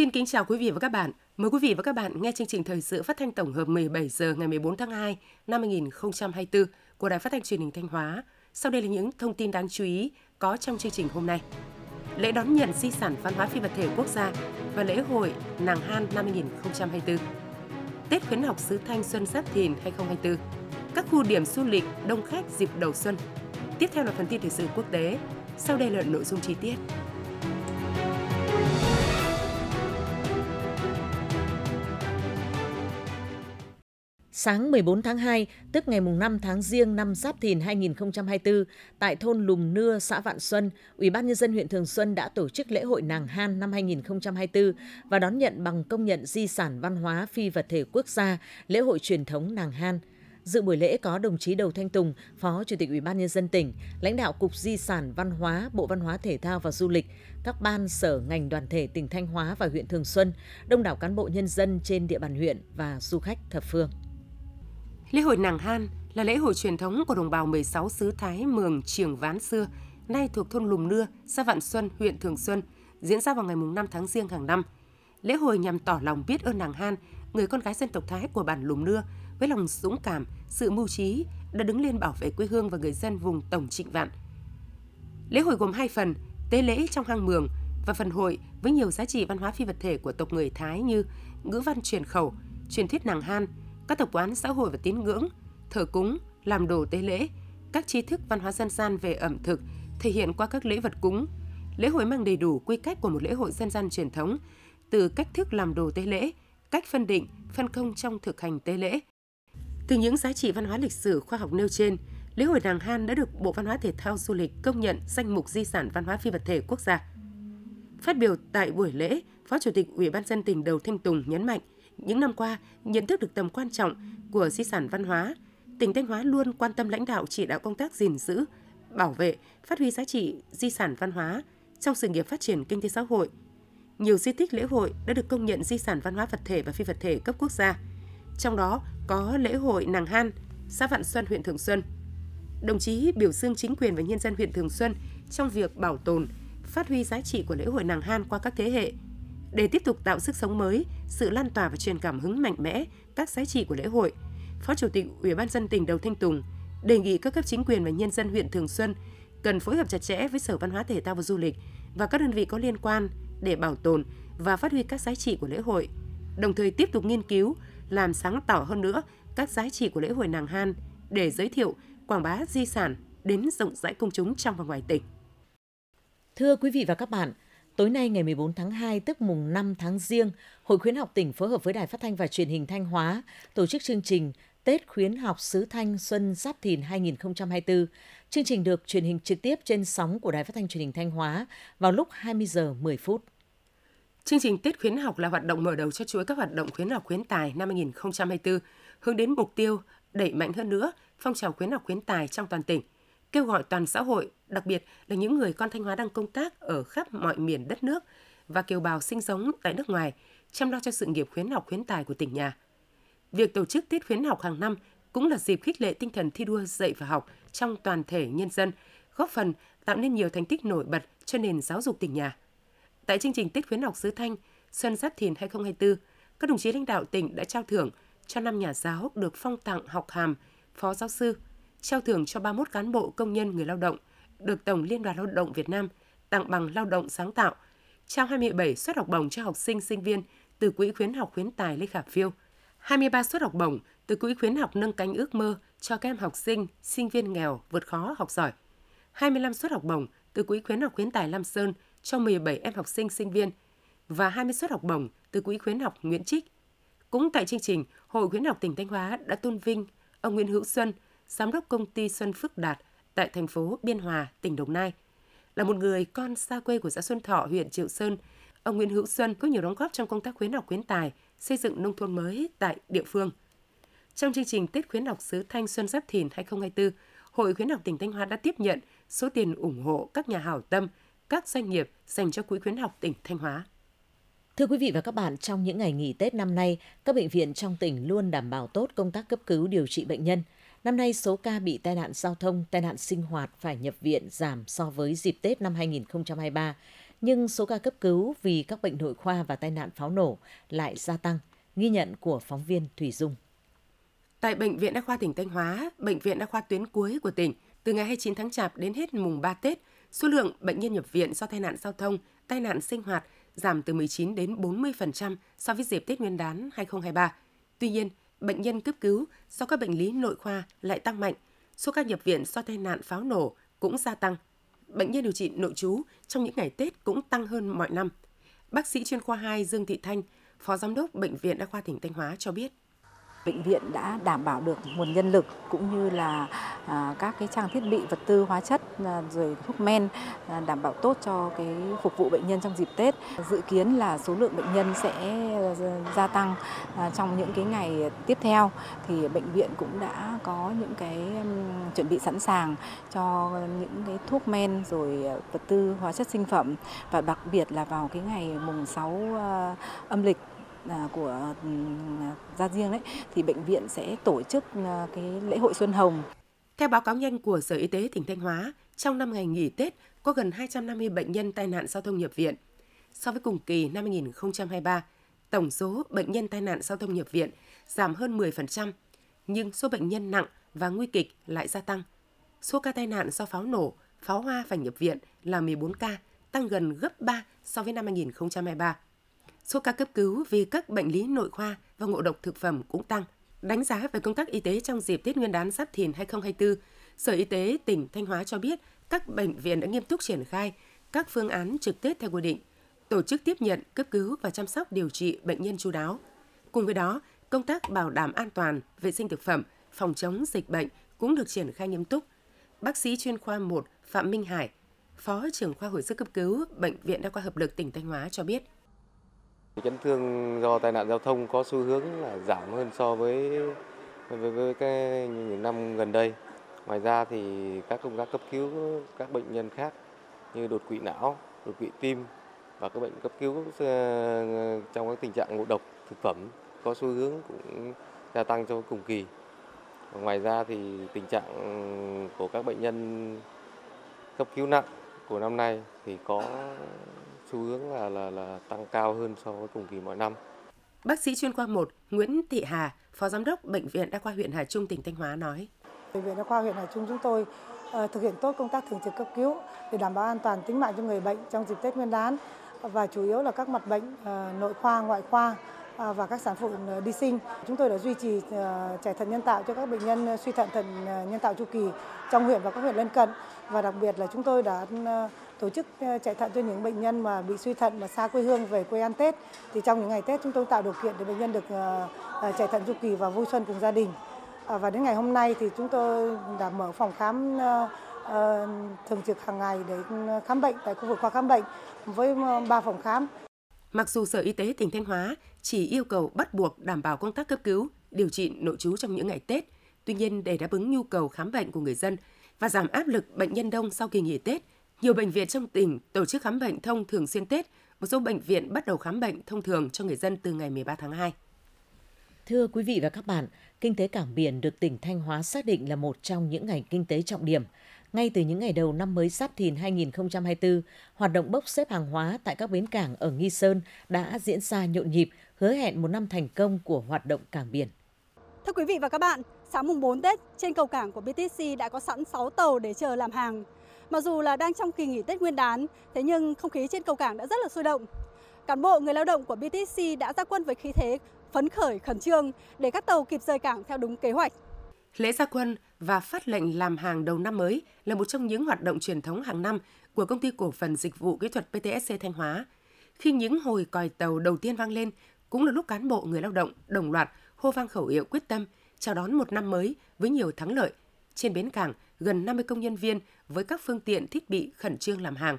Xin kính chào quý vị và các bạn. Mời quý vị và các bạn nghe chương trình thời sự phát thanh tổng hợp 17 giờ ngày 14 tháng 2 năm 2024 của Đài Phát thanh Truyền hình Thanh Hóa. Sau đây là những thông tin đáng chú ý có trong chương trình hôm nay. Lễ đón nhận di sản văn hóa phi vật thể quốc gia và lễ hội Nàng Han năm 2024. Tết khuyến học sứ Thanh Xuân Giáp Thìn 2024. Các khu điểm du lịch đông khách dịp đầu xuân. Tiếp theo là phần tin thời sự quốc tế. Sau đây là nội dung chi tiết. Sáng 14 tháng 2, tức ngày 5 tháng Giêng năm Giáp Thìn 2024, tại thôn Lùng Nưa, xã Vạn Xuân, Ủy ban nhân dân huyện Thường Xuân đã tổ chức lễ hội Nàng Han năm 2024 và đón nhận bằng công nhận di sản văn hóa phi vật thể quốc gia, lễ hội truyền thống Nàng Han. Dự buổi lễ có đồng chí Đầu Thanh Tùng, Phó Chủ tịch Ủy ban nhân dân tỉnh, lãnh đạo Cục Di sản Văn hóa, Bộ Văn hóa Thể thao và Du lịch, các ban sở ngành đoàn thể tỉnh Thanh Hóa và huyện Thường Xuân, đông đảo cán bộ nhân dân trên địa bàn huyện và du khách thập phương. Lễ hội Nàng Han là lễ hội truyền thống của đồng bào 16 xứ Thái Mường Triềng Ván xưa, nay thuộc thôn Lùm Nưa, xã Vạn Xuân, huyện Thường Xuân, diễn ra vào ngày 5 tháng Giêng hàng năm. Lễ hội nhằm tỏ lòng biết ơn nàng Han, người con gái dân tộc Thái của bản Lùm Nưa, với lòng dũng cảm, sự mưu trí đã đứng lên bảo vệ quê hương và người dân vùng Tổng Trịnh Vạn. Lễ hội gồm hai phần, tế lễ trong hang mường và phần hội với nhiều giá trị văn hóa phi vật thể của tộc người Thái như ngữ văn truyền khẩu, truyền thuyết nàng Han, các tập quán xã hội và tín ngưỡng, thờ cúng, làm đồ tế lễ, các tri thức văn hóa dân gian về ẩm thực thể hiện qua các lễ vật cúng. Lễ hội mang đầy đủ quy cách của một lễ hội dân gian truyền thống, từ cách thức làm đồ tế lễ, cách phân định, phân công trong thực hành tế lễ. Từ những giá trị văn hóa lịch sử khoa học nêu trên, lễ hội Nàng Han đã được Bộ Văn hóa Thể thao Du lịch công nhận danh mục di sản văn hóa phi vật thể quốc gia. Phát biểu tại buổi lễ, Phó Chủ tịch Ủy ban dân tỉnh Đầu Thanh Tùng nhấn mạnh – những năm qua, nhận thức được tầm quan trọng của di sản văn hóa, tỉnh Thanh Hóa luôn quan tâm lãnh đạo chỉ đạo công tác gìn giữ, bảo vệ, phát huy giá trị di sản văn hóa trong sự nghiệp phát triển kinh tế xã hội. Nhiều di tích lễ hội đã được công nhận di sản văn hóa vật thể và phi vật thể cấp quốc gia. Trong đó có lễ hội Nàng Han, xã Vạn Xuân, huyện Thường Xuân. Đồng chí biểu dương chính quyền và nhân dân huyện Thường Xuân trong việc bảo tồn, phát huy giá trị của lễ hội Nàng Han qua các thế hệ – để tiếp tục tạo sức sống mới, sự lan tỏa và truyền cảm hứng mạnh mẽ các giá trị của lễ hội. Phó Chủ tịch Ủy ban dân tỉnh Đầu Thanh Tùng đề nghị các cấp chính quyền và nhân dân huyện Thường Xuân cần phối hợp chặt chẽ với Sở Văn hóa Thể thao và Du lịch và các đơn vị có liên quan để bảo tồn và phát huy các giá trị của lễ hội, đồng thời tiếp tục nghiên cứu, làm sáng tỏ hơn nữa các giá trị của lễ hội Nàng Han để giới thiệu, quảng bá di sản đến rộng rãi công chúng trong và ngoài tỉnh. Thưa quý vị và các bạn, Tối nay ngày 14 tháng 2 tức mùng 5 tháng Giêng, Hội khuyến học tỉnh phối hợp với Đài Phát thanh và Truyền hình Thanh Hóa tổ chức chương trình Tết khuyến học xứ Thanh Xuân Giáp Thìn 2024. Chương trình được truyền hình trực tiếp trên sóng của Đài Phát thanh Truyền hình Thanh Hóa vào lúc 20 giờ 10 phút. Chương trình Tết khuyến học là hoạt động mở đầu cho chuỗi các hoạt động khuyến học khuyến tài năm 2024, hướng đến mục tiêu đẩy mạnh hơn nữa phong trào khuyến học khuyến tài trong toàn tỉnh – kêu gọi toàn xã hội, đặc biệt là những người con Thanh Hóa đang công tác ở khắp mọi miền đất nước và kiều bào sinh sống tại nước ngoài, chăm lo cho sự nghiệp khuyến học khuyến tài của tỉnh nhà. Việc tổ chức tiết khuyến học hàng năm cũng là dịp khích lệ tinh thần thi đua dạy và học trong toàn thể nhân dân, góp phần tạo nên nhiều thành tích nổi bật cho nền giáo dục tỉnh nhà. Tại chương trình Tết khuyến học xứ Thanh Xuân Giáp Thìn 2024, các đồng chí lãnh đạo tỉnh đã trao thưởng cho năm nhà giáo được phong tặng học hàm phó giáo sư, trao thưởng cho 31 cán bộ công nhân người lao động được Tổng Liên đoàn Lao động Việt Nam tặng bằng lao động sáng tạo, trao 27 suất học bổng cho học sinh sinh viên từ Quỹ khuyến học khuyến tài Lê Khả Phiêu, 23 suất học bổng từ Quỹ khuyến học nâng cánh ước mơ cho các em học sinh, sinh viên nghèo vượt khó học giỏi, 25 suất học bổng từ Quỹ khuyến học khuyến tài Lam Sơn cho 17 em học sinh sinh viên và 20 suất học bổng từ Quỹ khuyến học Nguyễn Trích. Cũng tại chương trình, Hội khuyến học tỉnh Thanh Hóa đã tôn vinh ông Nguyễn Hữu Xuân, giám đốc công ty Xuân Phước Đạt tại thành phố Biên Hòa, tỉnh Đồng Nai. Là một người con xa quê của xã Xuân Thọ, huyện Triệu Sơn, ông Nguyễn Hữu Xuân có nhiều đóng góp trong công tác khuyến học khuyến tài, xây dựng nông thôn mới tại địa phương. Trong chương trình Tết khuyến học xứ Thanh Xuân Giáp Thìn 2024, Hội khuyến học tỉnh Thanh Hóa đã tiếp nhận số tiền ủng hộ các nhà hảo tâm, các doanh nghiệp dành cho Quỹ khuyến học tỉnh Thanh Hóa. Thưa quý vị và các bạn, trong những ngày nghỉ Tết năm nay, các bệnh viện trong tỉnh luôn đảm bảo tốt công tác cấp cứu điều trị bệnh nhân – Năm nay, số ca bị tai nạn giao thông, tai nạn sinh hoạt phải nhập viện giảm so với dịp Tết năm 2023. nhưng số ca cấp cứu vì các bệnh nội khoa và tai nạn pháo nổ lại gia tăng, ghi nhận của phóng viên Thủy Dung. Tại Bệnh viện Đa khoa tỉnh Thanh Hóa, Bệnh viện Đa khoa tuyến cuối của tỉnh, từ ngày 29 tháng Chạp đến hết mùng 3 Tết, số lượng bệnh nhân nhập viện do tai nạn giao thông, tai nạn sinh hoạt giảm từ 19 đến 40% so với dịp Tết Nguyên đán 2023. Tuy nhiên, bệnh nhân cấp cứu do các bệnh lý nội khoa lại tăng mạnh. Số ca nhập viện do tai nạn pháo nổ cũng gia tăng. Bệnh nhân điều trị nội trú trong những ngày Tết cũng tăng hơn mọi năm. Bác sĩ chuyên khoa 2 Dương Thị Thanh, Phó Giám đốc Bệnh viện Đa khoa tỉnh Thanh Hóa cho biết. Bệnh viện đã đảm bảo được nguồn nhân lực cũng như là à, các cái trang thiết bị, vật tư, hóa chất à, rồi thuốc men à, đảm bảo tốt cho cái phục vụ bệnh nhân trong dịp Tết. Dự kiến là số lượng bệnh nhân sẽ gia tăng trong những cái ngày tiếp theo thì bệnh viện cũng đã có những cái chuẩn bị sẵn sàng cho những cái thuốc men, rồi vật tư, hóa chất sinh phẩm và đặc biệt là vào cái ngày mùng 6 âm lịch À, của ừ, à, Gia riêng đấy thì bệnh viện sẽ tổ chức à, cái lễ hội Xuân Hồng. Theo báo cáo nhanh của Sở Y tế tỉnh Thanh Hóa, trong năm ngày nghỉ Tết có gần 250 bệnh nhân tai nạn giao thông nhập viện. So với cùng kỳ năm 2023, tổng số bệnh nhân tai nạn giao thông nhập viện giảm hơn 10%, nhưng số bệnh nhân nặng và nguy kịch lại gia tăng. Số ca tai nạn do pháo nổ, pháo hoa phải nhập viện là 14 ca, tăng gần gấp 3 so với năm 2023 số ca cấp cứu vì các bệnh lý nội khoa và ngộ độc thực phẩm cũng tăng. Đánh giá về công tác y tế trong dịp Tết Nguyên đán Giáp Thìn 2024, Sở Y tế tỉnh Thanh Hóa cho biết các bệnh viện đã nghiêm túc triển khai các phương án trực Tết theo quy định, tổ chức tiếp nhận, cấp cứu và chăm sóc điều trị bệnh nhân chú đáo. Cùng với đó, công tác bảo đảm an toàn, vệ sinh thực phẩm, phòng chống dịch bệnh cũng được triển khai nghiêm túc. Bác sĩ chuyên khoa 1 Phạm Minh Hải, Phó trưởng khoa hồi sức cấp cứu Bệnh viện Đa khoa Hợp lực tỉnh Thanh Hóa cho biết. Chấn thương do tai nạn giao thông có xu hướng là giảm hơn so với với, với cái những năm gần đây. Ngoài ra thì các công tác cấp cứu các bệnh nhân khác như đột quỵ não, đột quỵ tim và các bệnh cấp cứu ờ, trong các tình trạng ngộ độc thực phẩm có xu hướng cũng gia tăng trong cùng kỳ. Ngoài ra thì tình trạng của các bệnh nhân cấp cứu nặng của năm nay thì có xu hướng là là là tăng cao hơn so với cùng kỳ mọi năm. Bác sĩ chuyên khoa 1 Nguyễn Thị Hà, Phó Giám đốc Bệnh viện Đa khoa huyện Hà Trung, tỉnh Thanh Hóa nói. Bệnh viện Đa khoa huyện Hà Trung chúng tôi uh, thực hiện tốt công tác thường trực cấp cứu để đảm bảo an toàn tính mạng cho người bệnh trong dịp Tết Nguyên đán và chủ yếu là các mặt bệnh uh, nội khoa, ngoại khoa uh, và các sản phụ đi sinh. Chúng tôi đã duy trì chạy thận nhân tạo cho các bệnh nhân suy thận thận nhân tạo chu kỳ trong huyện và các huyện lân cận và đặc biệt là chúng tôi đã tổ chức ờ, chạy thận cho những bệnh nhân mà bị suy thận mà xa quê hương về quê ăn Tết thì trong những ngày Tết chúng tôi tạo điều kiện để bệnh nhân được ờ, ờ, chạy thận chu kỳ và vui xuân cùng gia đình à, và đến ngày hôm nay thì chúng tôi đã mở phòng khám thường trực hàng ngày để ừ, khám bệnh tại khu vực khoa khám bệnh với ba phòng khám. Mặc dù Sở Y tế tỉnh Thanh Hóa chỉ yêu cầu bắt buộc đảm bảo công tác cấp cứu, điều trị nội trú trong những ngày Tết, tuy nhiên để đáp ứng nhu cầu khám bệnh của người dân và giảm áp lực bệnh nhân đông sau kỳ nghỉ Tết, nhiều bệnh viện trong tỉnh tổ chức khám bệnh thông thường xuyên Tết, một số bệnh viện bắt đầu khám bệnh thông thường cho người dân từ ngày 13 tháng 2. Thưa quý vị và các bạn, kinh tế cảng biển được tỉnh Thanh Hóa xác định là một trong những ngành kinh tế trọng điểm. Ngay từ những ngày đầu năm mới Giáp Thìn 2024, hoạt động bốc xếp hàng hóa tại các bến cảng ở Nghi Sơn đã diễn ra nhộn nhịp, hứa hẹn một năm thành công của hoạt động cảng biển. Thưa quý vị và các bạn, sáng mùng 4 Tết, trên cầu cảng của BTC đã có sẵn 6 tàu để chờ làm hàng. Mặc dù là đang trong kỳ nghỉ Tết Nguyên đán, thế nhưng không khí trên cầu cảng đã rất là sôi động. Cán bộ người lao động của BTC đã ra quân với khí thế phấn khởi khẩn trương để các tàu kịp rời cảng theo đúng kế hoạch. Lễ gia quân và phát lệnh làm hàng đầu năm mới là một trong những hoạt động truyền thống hàng năm của công ty cổ phần dịch vụ kỹ thuật PTSC Thanh Hóa. Khi những hồi còi tàu đầu tiên vang lên, cũng là lúc cán bộ người lao động đồng loạt hô vang khẩu hiệu quyết tâm chào đón một năm mới với nhiều thắng lợi. Trên bến cảng, gần 50 công nhân viên với các phương tiện thiết bị khẩn trương làm hàng.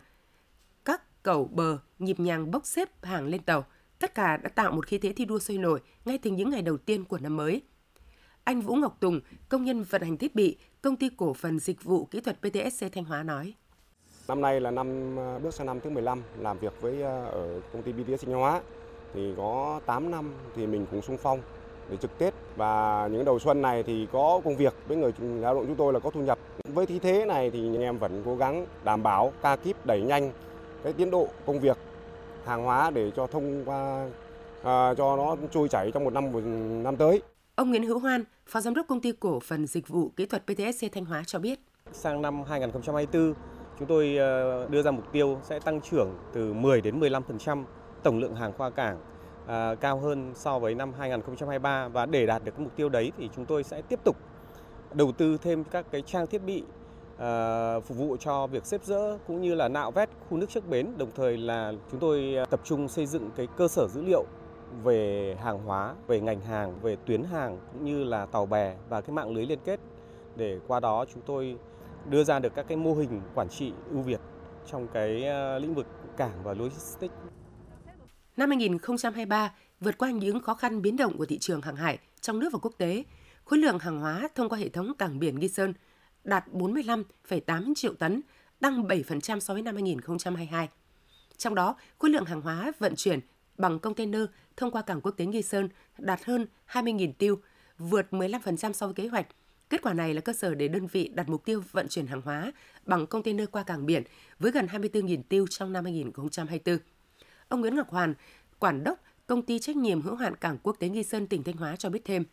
Các cầu bờ nhịp nhàng bốc xếp hàng lên tàu, tất cả đã tạo một khí thế thi đua sôi nổi ngay từ những ngày đầu tiên của năm mới. Anh Vũ Ngọc Tùng, công nhân vận hành thiết bị, công ty cổ phần dịch vụ kỹ thuật PTSC Thanh Hóa nói. Năm nay là năm bước sang năm thứ 15 làm việc với ờ, ở công ty BTS Thanh Hóa thì có 8 năm thì mình cũng sung phong để trực Tết và những đầu xuân này thì có công việc với người lao động chúng tôi là có thu nhập. Với khí thế này thì anh em vẫn cố gắng đảm bảo ca kíp đẩy nhanh cái tiến độ công việc hàng hóa để cho thông qua à, cho nó trôi chảy trong một năm một năm tới. Ông Nguyễn Hữu Hoan, Phó Giám đốc Công ty Cổ phần Dịch vụ Kỹ thuật PTSC Thanh Hóa cho biết. Sang năm 2024, chúng tôi ờ, đưa ra mục tiêu sẽ tăng trưởng từ 10 đến 15% tổng lượng hàng qua cảng à, cao hơn so với năm 2023 và để đạt được cái mục tiêu đấy thì chúng tôi sẽ tiếp tục đầu tư thêm các cái trang thiết bị à, phục vụ cho việc xếp dỡ cũng như là nạo vét khu nước trước bến. Đồng thời là chúng tôi à, tập trung xây dựng cái cơ sở dữ liệu về hàng hóa, về ngành hàng, về tuyến hàng cũng như là tàu bè và cái mạng lưới liên kết. Để qua đó chúng tôi đưa ra được các cái mô hình quản trị ưu việt trong cái à, lĩnh vực cảng và logistics. Năm 2023, vượt qua những khó khăn biến động của thị trường hàng hải trong nước và quốc tế, khối lượng hàng hóa thông qua hệ thống cảng biển Nghi Sơn đạt 45,8 triệu tấn, tăng 7% so với năm 2022. Trong đó, khối lượng hàng hóa vận chuyển bằng container thông qua cảng quốc tế Nghi Sơn đạt hơn 20.000 tiêu, vượt 15% so với kế hoạch. Kết quả này là cơ sở để đơn vị đặt mục tiêu vận chuyển hàng hóa bằng container qua cảng biển với gần 24.000 tiêu trong năm 2024. Ông Nguyễn Ngọc Hoàn, quản đốc công ty trách nhiệm hữu hạn cảng quốc tế Nghi Sơn tỉnh Thanh Hóa cho biết thêm.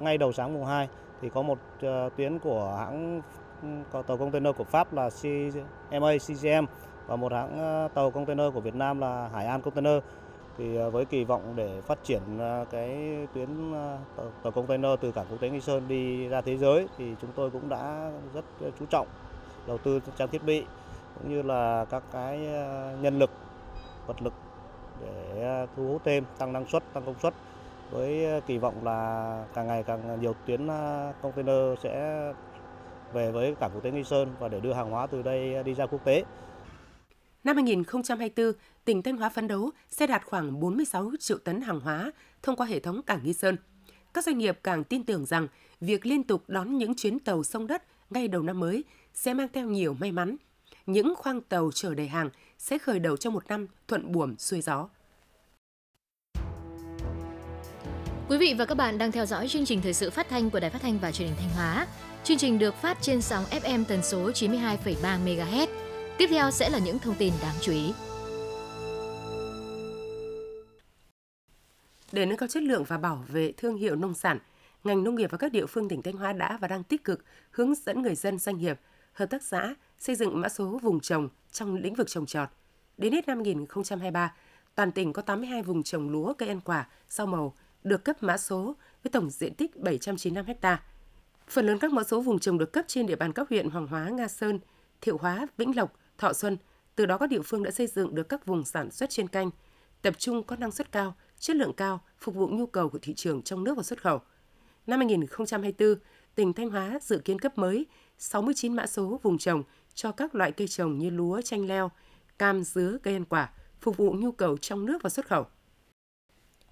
Ngay đầu sáng mùng 2 thì có một ờ, tuyến của hãng ừ, có tàu container của Pháp là CMA CGM và một hãng ờ, tàu container của Việt Nam là Hải An Container thì ờ, với kỳ vọng để phát triển cái tuyến tàu container từ cảng quốc tế Nghi Sơn đi ra thế giới thì chúng tôi cũng đã rất chú trọng đầu tư trang thiết bị cũng như là các cái nhân lực vật lực để à, thu hút thêm, tăng năng suất, tăng công suất với à, kỳ vọng là càng ngày càng nhiều tuyến à, container sẽ về với cảng quốc tế Nghi Sơn và để đưa hàng hóa từ đây đi ra quốc tế. Năm 2024, tỉnh Thanh Hóa phấn đấu sẽ đạt khoảng 46 triệu tấn hàng hóa thông qua hệ thống cảng Nghi Sơn. Các doanh nghiệp càng tin tưởng rằng việc liên tục đón những chuyến tàu sông đất ngay đầu năm mới sẽ mang theo nhiều may mắn. Những khoang tàu chở đầy hàng sẽ khởi đầu trong một năm thuận buồm xuôi gió. Quý vị và các bạn đang theo dõi chương trình thời sự phát thanh của Đài Phát thanh và Truyền hình Thanh Hóa. Chương trình được phát trên sóng FM tần số 92,3 MHz. Tiếp theo sẽ là những thông tin đáng chú ý. Để nâng cao chất lượng và bảo vệ thương hiệu nông sản, ngành nông nghiệp và các địa phương tỉnh Thanh Hóa đã và đang tích cực hướng dẫn người dân doanh nghiệp, hợp tác xã xây dựng mã số vùng trồng trong lĩnh vực trồng trọt. Đến hết năm 2023, toàn tỉnh có 82 vùng trồng lúa cây ăn quả, rau màu được cấp mã số với tổng diện tích 795 ha. Phần lớn các mã số vùng trồng được cấp trên địa bàn các huyện Hoàng Hóa, Nga Sơn, Thiệu Hóa, Vĩnh Lộc, Thọ Xuân. Từ đó các địa phương đã xây dựng được các vùng sản xuất chuyên canh, tập trung có năng suất cao, chất lượng cao, phục vụ nhu cầu của thị trường trong nước và xuất khẩu. Năm 2024, tỉnh Thanh Hóa dự kiến cấp mới 69 mã số vùng trồng cho các loại cây trồng như lúa, chanh leo, cam, dứa, cây ăn quả, phục vụ nhu cầu trong nước và xuất khẩu.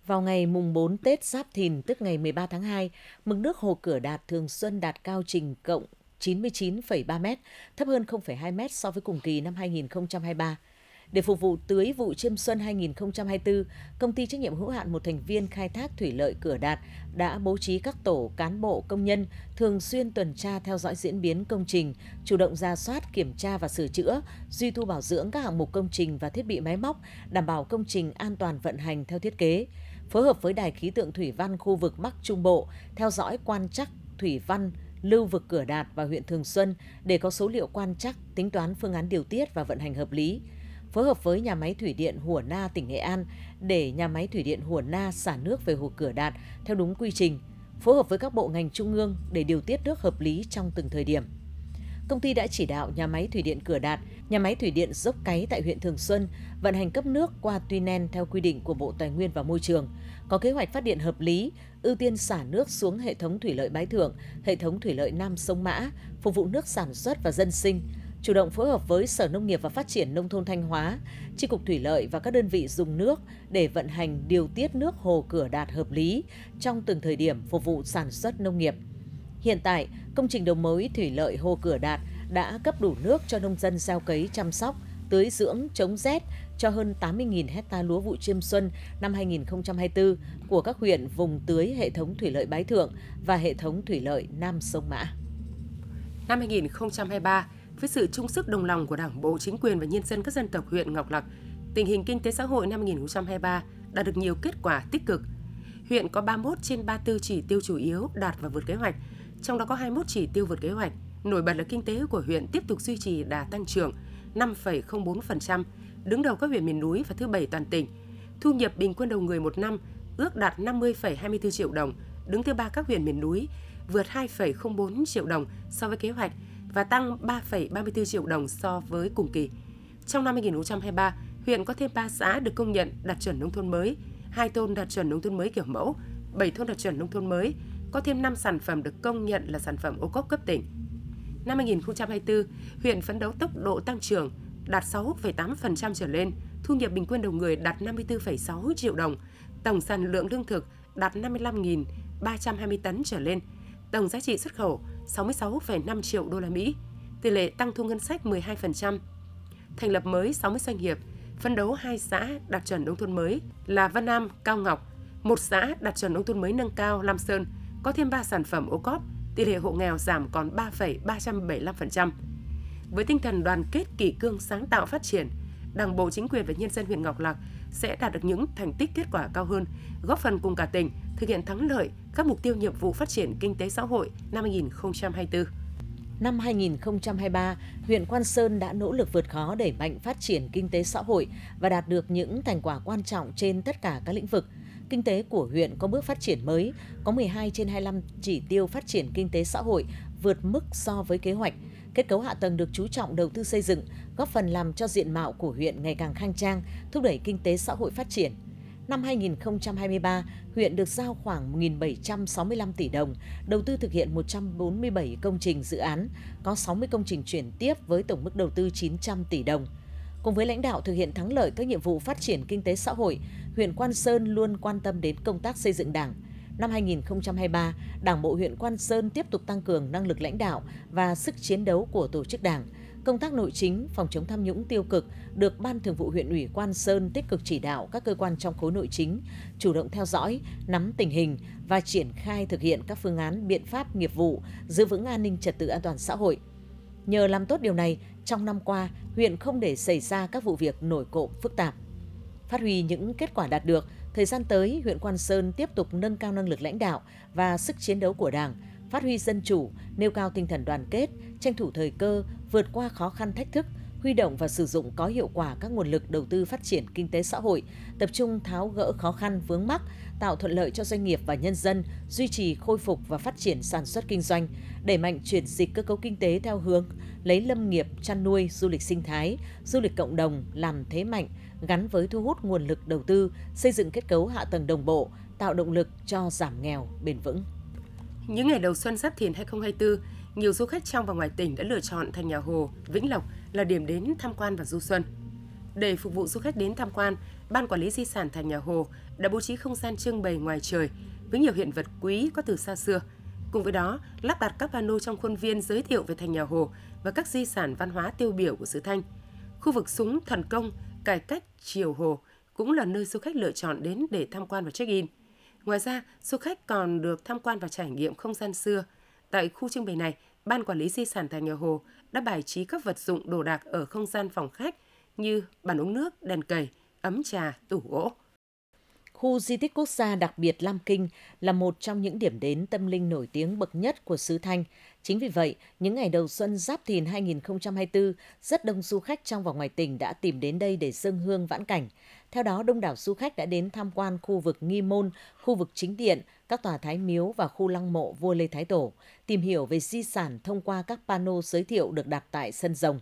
Vào ngày mùng 4 Tết Giáp Thìn, tức ngày 13 tháng 2, mực nước hồ Cửa Đạt thường xuân đạt cao trình cộng 99,3 m, thấp hơn 0,2 m so với cùng kỳ năm 2023. Để phục vụ tưới vụ chiêm xuân 2024, công ty trách nhiệm hữu hạn một thành viên khai thác thủy lợi Cửa Đạt đã bố trí các tổ cán bộ công nhân thường xuyên tuần tra theo dõi diễn biến công trình, chủ động ra soát, kiểm tra và sửa chữa, duy tu bảo dưỡng các hạng mục công trình và thiết bị máy móc, đảm bảo công trình an toàn vận hành theo thiết kế. Phối hợp với Đài khí tượng thủy văn khu vực Bắc Trung Bộ theo dõi quan trắc thủy văn lưu vực Cửa Đạt và huyện Thường Xuân để có số liệu quan trắc, tính toán phương án điều tiết và vận hành hợp lý phối hợp với nhà máy thủy điện Hùa Na tỉnh Nghệ An để nhà máy thủy điện Hùa Na xả nước về hồ Cửa Đạt theo đúng quy trình, phối hợp với các bộ ngành trung ương để điều tiết nước hợp lý trong từng thời điểm. Công ty đã chỉ đạo nhà máy thủy điện Cửa Đạt, nhà máy thủy điện Dốc Cáy tại huyện Thường Xuân vận hành cấp nước qua tuy nen theo quy định của Bộ Tài nguyên và Môi trường, có kế hoạch phát điện hợp lý, ưu tiên xả nước xuống hệ thống thủy lợi Bái Thượng, hệ thống thủy lợi Nam Sông Mã, phục vụ nước sản xuất và dân sinh, chủ động phối hợp với Sở Nông nghiệp và Phát triển Nông thôn Thanh Hóa, tri cục Thủy lợi và các đơn vị dùng nước để vận hành điều tiết nước hồ cửa đạt hợp lý trong từng thời điểm phục vụ sản xuất nông nghiệp. Hiện tại, công trình đầu mối thủy lợi hồ cửa đạt đã cấp đủ nước cho nông dân gieo cấy chăm sóc, tưới dưỡng, chống rét cho hơn 80.000 hecta lúa vụ chiêm xuân năm 2024 của các huyện vùng tưới hệ thống thủy lợi Bái Thượng và hệ thống thủy lợi Nam Sông Mã. Năm 2023, với sự chung sức đồng lòng của Đảng bộ, chính quyền và nhân dân các dân tộc huyện Ngọc Lặc, tình hình kinh tế xã hội năm 2023 đạt được nhiều kết quả tích cực. Huyện có 31 trên 34 chỉ tiêu chủ yếu đạt và vượt kế hoạch, trong đó có 21 chỉ tiêu vượt kế hoạch. Nổi bật là kinh tế của huyện tiếp tục duy trì đà tăng trưởng 5,04%, đứng đầu các huyện miền núi và thứ bảy toàn tỉnh. Thu nhập bình quân đầu người một năm ước đạt 50,24 triệu đồng, đứng thứ ba các huyện miền núi, vượt 2,04 triệu đồng so với kế hoạch và tăng 3,34 triệu đồng so với cùng kỳ. Trong năm 2023, huyện có thêm 3 xã được công nhận đạt chuẩn nông thôn mới, hai thôn đạt chuẩn nông thôn mới kiểu mẫu, 7 thôn đạt chuẩn nông thôn mới, có thêm 5 sản phẩm được công nhận là sản phẩm ô cốp cấp tỉnh. Năm 2024, huyện phấn đấu tốc độ tăng trưởng đạt 6,8% trở lên, thu nhập bình quân đầu người đạt 54,6 triệu đồng, tổng sản lượng lương thực đạt 55.320 tấn trở lên, tổng giá trị xuất khẩu 66,5 triệu đô la Mỹ, tỷ lệ tăng thu ngân sách 12%. Thành lập mới 60 doanh nghiệp, phân đấu hai xã đạt chuẩn nông thôn mới là Văn Nam, Cao Ngọc, một xã đạt chuẩn nông thôn mới nâng cao Lam Sơn, có thêm 3 sản phẩm ô cóp, tỷ lệ hộ nghèo giảm còn 3,375%. Với tinh thần đoàn kết kỷ cương sáng tạo phát triển, Đảng bộ chính quyền và nhân dân huyện Ngọc Lặc sẽ đạt được những thành tích kết quả cao hơn, góp phần cùng cả tỉnh thực hiện thắng lợi các mục tiêu nhiệm vụ phát triển kinh tế xã hội năm 2024. Năm 2023, huyện Quan Sơn đã nỗ lực vượt khó đẩy mạnh phát triển kinh tế xã hội và đạt được những thành quả quan trọng trên tất cả các lĩnh vực. Kinh tế của huyện có bước phát triển mới, có 12 trên 25 chỉ tiêu phát triển kinh tế xã hội vượt mức so với kế hoạch. Kết cấu hạ tầng được chú trọng đầu tư xây dựng, góp phần làm cho diện mạo của huyện ngày càng khang trang, thúc đẩy kinh tế xã hội phát triển. Năm 2023, huyện được giao khoảng 1.765 tỷ đồng, đầu tư thực hiện 147 công trình dự án, có 60 công trình chuyển tiếp với tổng mức đầu tư 900 tỷ đồng. Cùng với lãnh đạo thực hiện thắng lợi các nhiệm vụ phát triển kinh tế xã hội, huyện Quan Sơn luôn quan tâm đến công tác xây dựng Đảng. Năm 2023, Đảng bộ huyện Quan Sơn tiếp tục tăng cường năng lực lãnh đạo và sức chiến đấu của tổ chức Đảng. Công tác nội chính, phòng chống tham nhũng tiêu cực được Ban Thường vụ huyện ủy Quan Sơn tích cực chỉ đạo các cơ quan trong khối nội chính, chủ động theo dõi, nắm tình hình và triển khai thực hiện các phương án biện pháp nghiệp vụ, giữ vững an ninh trật tự an toàn xã hội. Nhờ làm tốt điều này, trong năm qua, huyện không để xảy ra các vụ việc nổi cộm phức tạp. Phát huy những kết quả đạt được, thời gian tới, huyện Quan Sơn tiếp tục nâng cao năng lực lãnh đạo và sức chiến đấu của Đảng, phát huy dân chủ, nêu cao tinh thần đoàn kết, tranh thủ thời cơ, vượt qua khó khăn thách thức, huy động và sử dụng có hiệu quả các nguồn lực đầu tư phát triển kinh tế xã hội, tập trung tháo gỡ khó khăn vướng mắc, tạo thuận lợi cho doanh nghiệp và nhân dân, duy trì khôi phục và phát triển sản xuất kinh doanh, đẩy mạnh chuyển dịch cơ cấu kinh tế theo hướng lấy lâm nghiệp, chăn nuôi, du lịch sinh thái, du lịch cộng đồng làm thế mạnh, gắn với thu hút nguồn lực đầu tư, xây dựng kết cấu hạ tầng đồng bộ, tạo động lực cho giảm nghèo bền vững. Những ngày đầu xuân Giáp Thìn 2024, nhiều du khách trong và ngoài tỉnh đã lựa chọn thành nhà Hồ, Vĩnh Lộc là điểm đến tham quan và du xuân. Để phục vụ du khách đến tham quan, Ban Quản lý Di sản Thành Nhà Hồ đã bố trí không gian trưng bày ngoài trời với nhiều hiện vật quý có từ xa xưa. Cùng với đó, lắp đặt các pano trong khuôn viên giới thiệu về Thành Nhà Hồ và các di sản văn hóa tiêu biểu của xứ Thanh. Khu vực súng thần công, cải cách Triều Hồ cũng là nơi du khách lựa chọn đến để tham quan và check-in. Ngoài ra, du khách còn được tham quan và trải nghiệm không gian xưa. Tại khu trưng bày này, Ban Quản lý Di sản Thành Nhà Hồ đã bài trí các vật dụng đồ đạc ở không gian phòng khách như bàn uống nước, đèn cầy, ấm trà, tủ gỗ. Khu di tích quốc gia đặc biệt Lam Kinh là một trong những điểm đến tâm linh nổi tiếng bậc nhất của xứ Thanh. Chính vì vậy, những ngày đầu xuân Giáp Thìn 2024, rất đông du khách trong và ngoài tỉnh đã tìm đến đây để dâng hương vãn cảnh. Theo đó, đông đảo du khách đã đến tham quan khu vực Nghi Môn, khu vực chính điện, các tòa thái miếu và khu lăng mộ vua Lê Thái Tổ, tìm hiểu về di sản thông qua các pano giới thiệu được đặt tại sân rồng.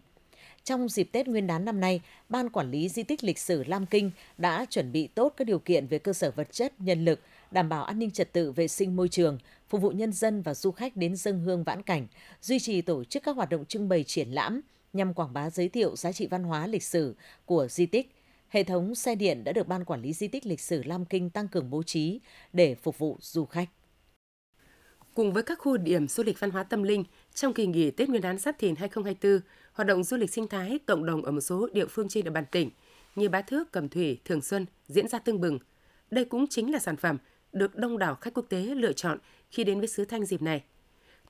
Trong dịp Tết Nguyên đán năm nay, Ban Quản lý Di tích lịch sử Lam Kinh đã chuẩn bị tốt các điều kiện về cơ sở vật chất, nhân lực, đảm bảo an ninh trật tự vệ sinh môi trường, phục vụ nhân dân và du khách đến dân hương vãn cảnh, duy trì tổ chức các hoạt động trưng bày triển lãm nhằm quảng bá giới thiệu giá trị văn hóa lịch sử của di tích. Hệ thống xe điện đã được Ban Quản lý Di tích lịch sử Lam Kinh tăng cường bố trí để phục vụ du khách. Cùng với các khu điểm du lịch văn hóa tâm linh, trong kỳ nghỉ Tết Nguyên đán Giáp Thìn 2024, hoạt động du lịch sinh thái cộng đồng ở một số địa phương trên địa bàn tỉnh như Bá Thước, Cẩm Thủy, Thường Xuân diễn ra tưng bừng. Đây cũng chính là sản phẩm được đông đảo khách quốc tế lựa chọn khi đến với xứ Thanh dịp này.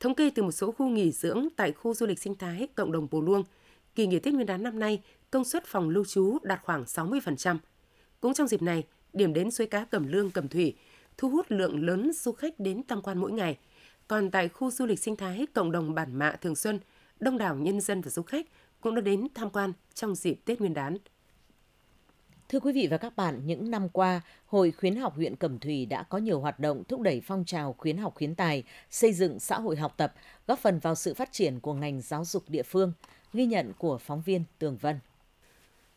Thống kê từ một số khu nghỉ dưỡng tại khu du lịch sinh thái cộng đồng Bồ Luông, kỳ nghỉ Tết Nguyên đán năm nay, công suất phòng lưu trú đạt khoảng 60%. Cũng trong dịp này, điểm đến suối cá Cẩm Lương, Cẩm Thủy thu hút lượng lớn du khách đến tham quan mỗi ngày. Còn tại khu du lịch sinh thái cộng đồng Bản Mạ Thường Xuân, đông đảo nhân dân và du khách cũng đã đến tham quan trong dịp Tết Nguyên đán. Thưa quý vị và các bạn, những năm qua, Hội Khuyến học huyện Cẩm Thủy đã có nhiều hoạt động thúc đẩy phong trào khuyến học khuyến tài, xây dựng xã hội học tập, góp phần vào sự phát triển của ngành giáo dục địa phương. Ghi nhận của phóng viên Tường Vân.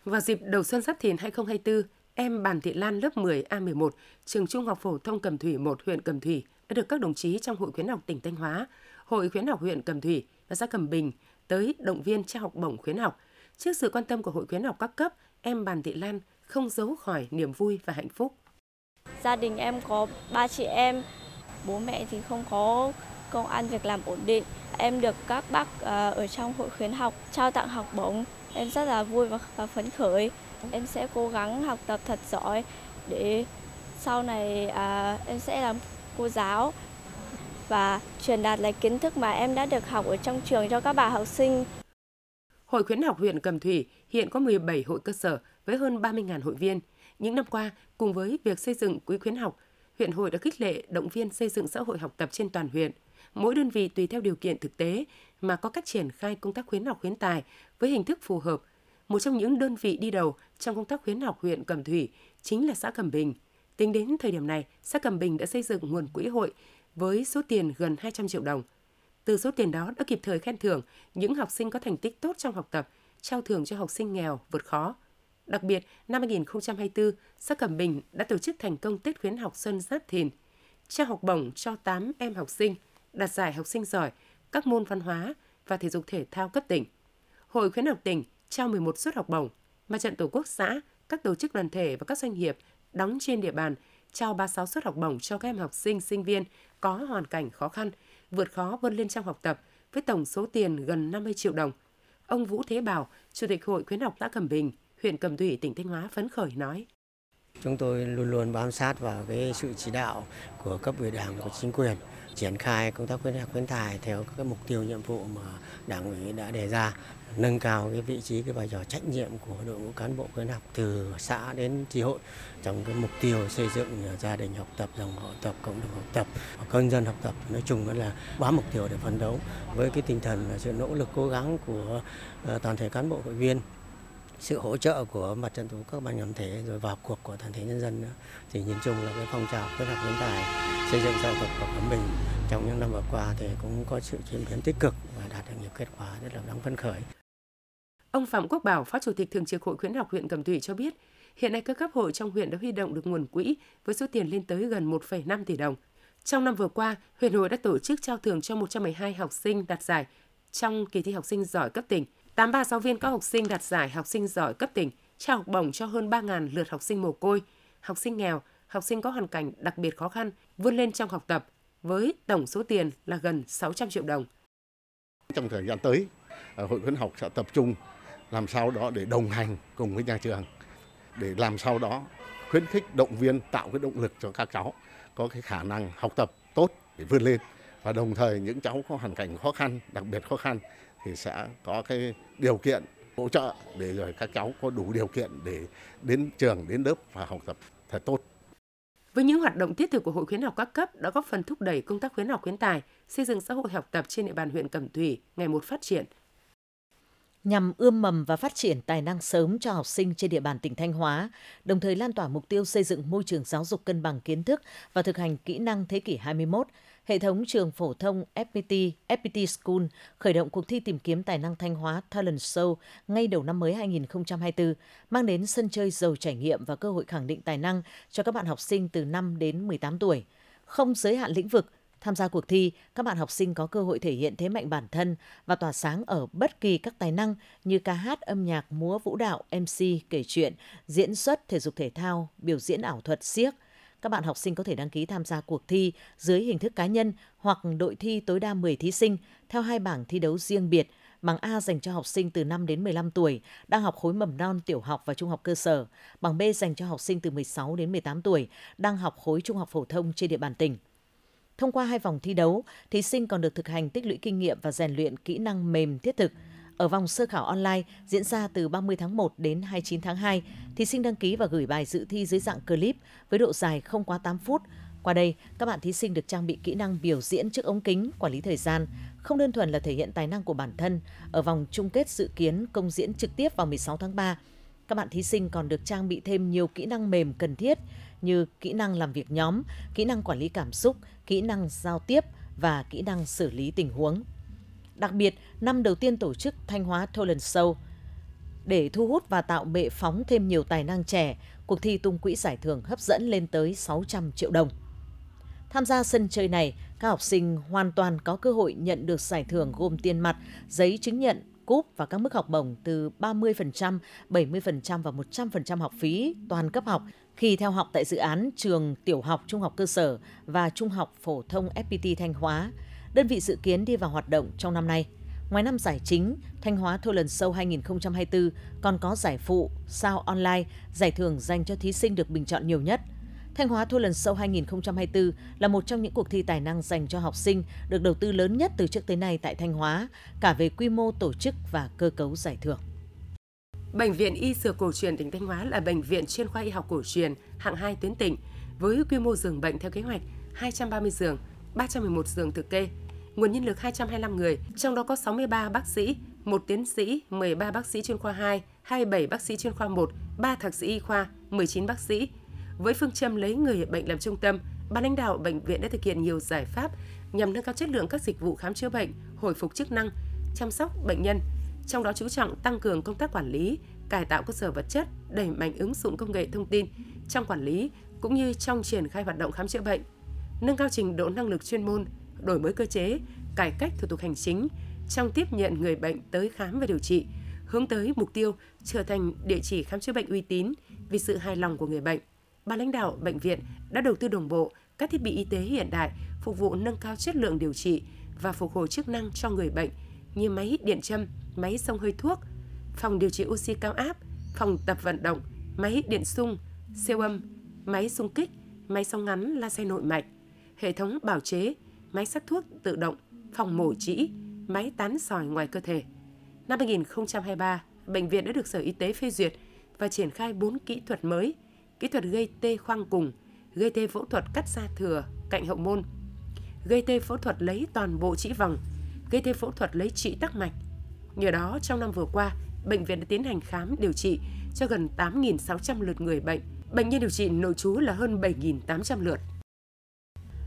Vào dịp đầu xuân Giáp Thìn 2024, em Bàn Thị Lan lớp 10 A11, trường Trung học phổ thông Cẩm Thủy 1 huyện Cẩm Thủy đã được các đồng chí trong Hội khuyến học tỉnh Thanh Hóa, Hội khuyến học huyện Cẩm Thủy và xã Cẩm Bình tới động viên trao học bổng khuyến học. Trước sự quan tâm của Hội khuyến học các cấp, em Bàn Thị Lan không giấu khỏi niềm vui và hạnh phúc. Gia đình em có ba chị em, bố mẹ thì không có công ăn việc làm ổn định. Em được các bác à, ở trong hội khuyến học trao tặng học bổng. Em rất là vui và phấn khởi. Em sẽ cố gắng học tập thật giỏi để sau này à, em sẽ làm cô giáo và truyền đạt lại kiến thức mà em đã được học ở trong trường cho các bạn học sinh. Hội khuyến học huyện Cẩm Thủy hiện có 17 hội cơ sở với hơn 30.000 hội viên. Những năm qua, cùng với việc xây dựng quỹ khuyến học, huyện hội đã khích lệ động viên xây dựng xã hội học tập trên toàn huyện. Mỗi đơn vị tùy theo điều kiện thực tế mà có cách triển khai công tác khuyến học khuyến tài với hình thức phù hợp. Một trong những đơn vị đi đầu trong công tác khuyến học huyện Cẩm Thủy chính là xã Cẩm Bình. Tính đến thời điểm này, xã Cẩm Bình đã xây dựng nguồn quỹ hội với số tiền gần 200 triệu đồng. Từ số tiền đó đã kịp thời khen thưởng những học sinh có thành tích tốt trong học tập, trao thưởng cho học sinh nghèo vượt khó. Đặc biệt, năm 2024, xã Cẩm Bình đã tổ chức thành công Tết khuyến học Xuân Giáp Thìn, trao học bổng cho 8 em học sinh, đạt giải học sinh giỏi các môn văn hóa và thể dục thể thao cấp tỉnh. Hội khuyến học tỉnh trao 11 suất học bổng, Mặt trận Tổ quốc xã, các tổ chức đoàn thể và các doanh nghiệp đóng trên địa bàn trao 36 suất học bổng cho các em học sinh, sinh viên có hoàn cảnh khó khăn, vượt khó vươn lên trong học tập với tổng số tiền gần 50 triệu đồng. Ông Vũ Thế Bảo, Chủ tịch Hội khuyến học xã Cẩm Bình, huyện Cẩm Thủy, tỉnh Thanh Hóa phấn khởi nói. Chúng tôi luôn luôn bám sát vào cái sự chỉ đạo của cấp ủy đảng của chính quyền triển khai công tác khuyến học khuyến tài theo các mục tiêu, nhiệm vụ mà đảng ủy đã đề ra, nâng cao cái vị trí, cái vai trò trách nhiệm của đội ngũ cán bộ khuyến học từ xã đến tri hội trong cái mục tiêu xây dựng gia đình học tập, dòng học tập, cộng đồng học tập, công dân học tập. Nói chung đó là bám mục tiêu để phấn đấu. Với cái tinh thần và sự nỗ lực, cố gắng của ờ, toàn thể cán bộ hội viên sự hỗ trợ của mặt trận tổ quốc các ban ngành thể rồi vào cuộc của toàn thể nhân dân nữa. thì nhìn chung là cái phong trào kết hợp nhân tài xây dựng giáo dục của quảng Bình trong những năm vừa qua thì cũng có sự chuyển biến tích cực và đạt được nhiều kết quả rất là đáng phấn khởi. Ông Phạm Quốc Bảo, Phó Chủ tịch Thường trực Hội khuyến học huyện Cẩm Thủy cho biết, hiện nay các cấp hội trong huyện đã huy động được nguồn quỹ với số tiền lên tới gần 1,5 tỷ đồng. Trong năm vừa qua, huyện hội đã tổ chức trao thưởng cho 112 học sinh đạt giải trong kỳ thi học sinh giỏi cấp tỉnh 83 giáo viên có học sinh đạt giải học sinh giỏi cấp tỉnh, trao học bổng cho hơn 3.000 lượt học sinh mồ côi, học sinh nghèo, học sinh có hoàn cảnh đặc biệt khó khăn vươn lên trong học tập với tổng số tiền là gần 600 triệu đồng. Trong thời gian tới, ờ, Hội khuyến học sẽ tập trung làm sao đó để đồng hành cùng với nhà trường để làm sao đó khuyến khích động viên tạo cái động lực cho các cháu có cái khả năng học tập tốt để vươn lên và đồng thời những cháu có hoàn cảnh khó khăn đặc biệt khó khăn thì sẽ có cái điều kiện hỗ trợ để rồi các cháu có đủ điều kiện để đến trường đến lớp và học tập thật tốt. Với những hoạt động thiết thực của Hội khuyến học các cấp đã góp phần thúc đẩy công tác khuyến học khuyến tài, xây dựng xã hội học tập trên địa bàn huyện Cẩm Thủy ngày một phát triển, nhằm ươm mầm và phát triển tài năng sớm cho học sinh trên địa bàn tỉnh Thanh Hóa, đồng thời lan tỏa mục tiêu xây dựng môi trường giáo dục cân bằng kiến thức và thực hành kỹ năng thế kỷ 21, hệ thống trường phổ thông FPT, FPT School khởi động cuộc thi tìm kiếm tài năng Thanh Hóa Talent Show ngay đầu năm mới 2024, mang đến sân chơi giàu trải nghiệm và cơ hội khẳng định tài năng cho các bạn học sinh từ 5 đến 18 tuổi. Không giới hạn lĩnh vực, Tham gia cuộc thi, các bạn học sinh có cơ hội thể hiện thế mạnh bản thân và tỏa sáng ở bất kỳ các tài năng như ca hát, âm nhạc, múa, vũ đạo, MC, kể chuyện, diễn xuất, thể dục thể thao, biểu diễn ảo thuật, siếc. Các bạn học sinh có thể đăng ký tham gia cuộc thi dưới hình thức cá nhân hoặc đội thi tối đa 10 thí sinh theo hai bảng thi đấu riêng biệt. Bằng A dành cho học sinh từ 5 đến 15 tuổi, đang học khối mầm non, tiểu học và trung học cơ sở. Bằng B dành cho học sinh từ 16 đến 18 tuổi, đang học khối trung học phổ thông trên địa bàn tỉnh. Thông qua hai vòng thi đấu, thí sinh còn được thực hành tích lũy kinh nghiệm và rèn luyện kỹ năng mềm thiết thực. Ở vòng sơ khảo online diễn ra từ 30 tháng 1 đến 29 tháng 2, thí sinh đăng ký và gửi bài dự thi dưới dạng clip với độ dài không quá 8 phút. Qua đây, các bạn thí sinh được trang bị kỹ năng biểu diễn trước ống kính, quản lý thời gian, không đơn thuần là thể hiện tài năng của bản thân. Ở vòng chung kết dự kiến công diễn trực tiếp vào 16 tháng 3, các bạn thí sinh còn được trang bị thêm nhiều kỹ năng mềm cần thiết như kỹ năng làm việc nhóm, kỹ năng quản lý cảm xúc, kỹ năng giao tiếp và kỹ năng xử lý tình huống. Đặc biệt, năm đầu tiên tổ chức Thanh Hóa Talent Show để thu hút và tạo bệ phóng thêm nhiều tài năng trẻ, cuộc thi tung quỹ giải thưởng hấp dẫn lên tới 600 triệu đồng. Tham gia sân chơi này, các học sinh hoàn toàn có cơ hội nhận được giải thưởng gồm tiền mặt, giấy chứng nhận, cúp và các mức học bổng từ 30%, 70% và 100% học phí toàn cấp học khi theo học tại dự án trường tiểu học, trung học cơ sở và trung học phổ thông FPT Thanh Hóa. Đơn vị dự kiến đi vào hoạt động trong năm nay. Ngoài năm giải chính, Thanh Hóa Thôi lần sâu 2024 còn có giải phụ, sao online, giải thưởng dành cho thí sinh được bình chọn nhiều nhất – Thanh Hóa Thôi lần sâu 2024 là một trong những cuộc thi tài năng dành cho học sinh được đầu tư lớn nhất từ trước tới nay tại Thanh Hóa, cả về quy mô tổ chức và cơ cấu giải thưởng. Bệnh viện Y Dược Cổ truyền tỉnh Thanh Hóa là bệnh viện chuyên khoa y học cổ truyền hạng 2 tuyến tỉnh với quy mô giường bệnh theo kế hoạch 230 giường, 311 giường thực kê, nguồn nhân lực 225 người, trong đó có 63 bác sĩ, một tiến sĩ, 13 bác sĩ chuyên khoa 2, 27 bác sĩ chuyên khoa 1, 3 thạc sĩ y khoa, 19 bác sĩ, với phương châm lấy người bệnh làm trung tâm, ban lãnh đạo bệnh viện đã thực hiện nhiều giải pháp nhằm nâng cao chất lượng các dịch vụ khám chữa bệnh, hồi phục chức năng, chăm sóc bệnh nhân, trong đó chú trọng tăng cường công tác quản lý, cải tạo cơ sở vật chất, đẩy mạnh ứng dụng công nghệ thông tin trong quản lý cũng như trong triển khai hoạt động khám chữa bệnh, nâng cao trình độ năng lực chuyên môn, đổi mới cơ chế, cải cách thủ tục hành chính trong tiếp nhận người bệnh tới khám và điều trị, hướng tới mục tiêu trở thành địa chỉ khám chữa bệnh uy tín vì sự hài lòng của người bệnh. Ban lãnh đạo bệnh viện đã đầu tư đồng bộ các thiết bị y tế hiện đại phục vụ nâng cao chất lượng điều trị và phục hồi chức năng cho người bệnh như máy điện châm, máy xông hơi thuốc, phòng điều trị oxy cao áp, phòng tập vận động, máy điện xung, siêu âm, máy xung kích, máy sóng ngắn laser nội mạch, hệ thống bào chế, máy sắc thuốc tự động, phòng mổ trĩ, máy tán sỏi ngoài cơ thể. Năm 2023, bệnh viện đã được Sở Y tế phê duyệt và triển khai 4 kỹ thuật mới – kỹ thuật gây tê khoang cùng, gây tê phẫu thuật cắt da thừa cạnh hậu môn, gây tê phẫu thuật lấy toàn bộ trĩ vòng, gây tê phẫu thuật lấy trĩ tắc mạch. Nhờ đó, trong năm vừa qua, bệnh viện đã tiến hành khám điều trị cho gần 8.600 lượt người bệnh. Bệnh nhân điều trị nội trú là hơn 7.800 lượt.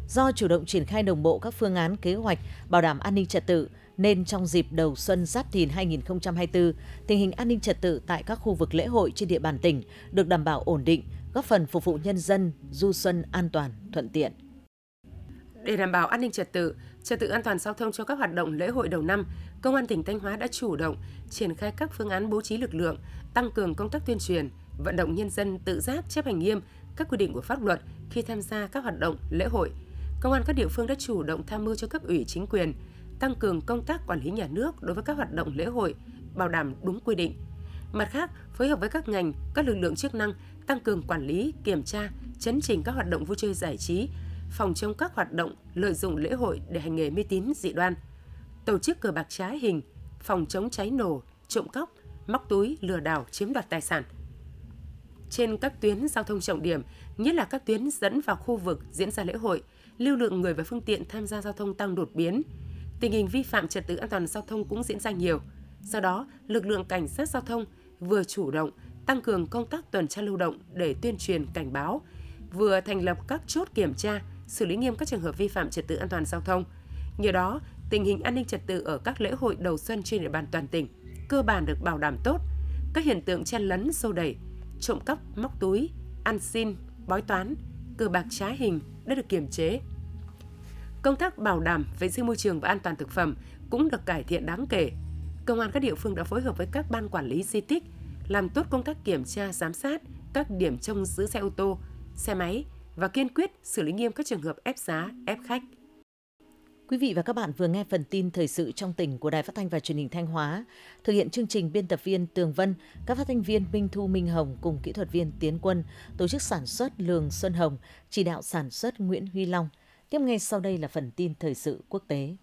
Do chủ động triển khai đồng bộ các phương án kế hoạch bảo đảm an ninh trật tự, nên trong dịp đầu xuân Giáp Thìn 2024, tình hình an ninh trật tự tại các khu vực lễ hội trên địa bàn tỉnh được đảm bảo ổn định, góp phần phục vụ nhân dân du xuân an toàn, thuận tiện. Để đảm bảo an ninh trật tự, trật tự an toàn giao thông cho các hoạt động lễ hội đầu năm, Công an tỉnh Thanh Hóa đã chủ động triển khai các phương án bố trí lực lượng, tăng cường công tác tuyên truyền, vận động nhân dân tự giác chấp hành nghiêm các quy định của pháp luật khi tham gia các hoạt động lễ hội. Công an các địa phương đã chủ động tham mưu cho cấp ủy chính quyền tăng cường công tác quản lý nhà nước đối với các hoạt động lễ hội, bảo đảm đúng quy định. Mặt khác, phối hợp với các ngành, các lực lượng chức năng tăng cường quản lý, kiểm tra, chấn chỉnh các hoạt động vui chơi giải trí, phòng chống các hoạt động lợi dụng lễ hội để hành nghề mê tín dị đoan, tổ chức cờ bạc trái hình, phòng chống cháy nổ, trộm cắp, móc túi, lừa đảo, chiếm đoạt tài sản. Trên các tuyến giao thông trọng điểm, nhất là các tuyến dẫn vào khu vực diễn ra lễ hội, lưu lượng người và phương tiện tham gia giao thông tăng đột biến. Tình hình vi phạm trật tự an toàn giao thông cũng diễn ra nhiều. Do đó, lực lượng cảnh sát giao thông vừa chủ động tăng cường công tác tuần tra lưu động để tuyên truyền cảnh báo, vừa thành lập các chốt kiểm tra, xử lý nghiêm các trường hợp vi phạm trật tự an toàn giao thông. Nhờ đó, tình hình an ninh trật tự ở các lễ hội đầu xuân trên địa bàn toàn tỉnh cơ bản được bảo đảm tốt. Các hiện tượng chen lấn, xô đẩy, trộm cắp, móc túi, ăn xin, bói toán, cờ bạc trá hình đã được kiềm chế. Công tác bảo đảm vệ sinh môi trường và an toàn thực phẩm cũng được cải thiện đáng kể. Công an các địa phương đã phối hợp với các ban quản lý di tích, làm tốt công tác kiểm tra, giám sát các điểm trông giữ xe ô tô, xe máy và kiên quyết xử lý nghiêm các trường hợp ép giá, ép khách. Quý vị và các bạn vừa nghe phần tin thời sự trong tỉnh của Đài Phát thanh và Truyền hình Thanh Hóa. Thực hiện chương trình biên tập viên Tường Vân, các phát thanh viên Minh Thu Minh Hồng cùng kỹ thuật viên Tiến Quân, tổ chức sản xuất Lường Xuân Hồng, chỉ đạo sản xuất Nguyễn Huy Long – Tiếp ngay sau đây là phần tin thời sự quốc tế.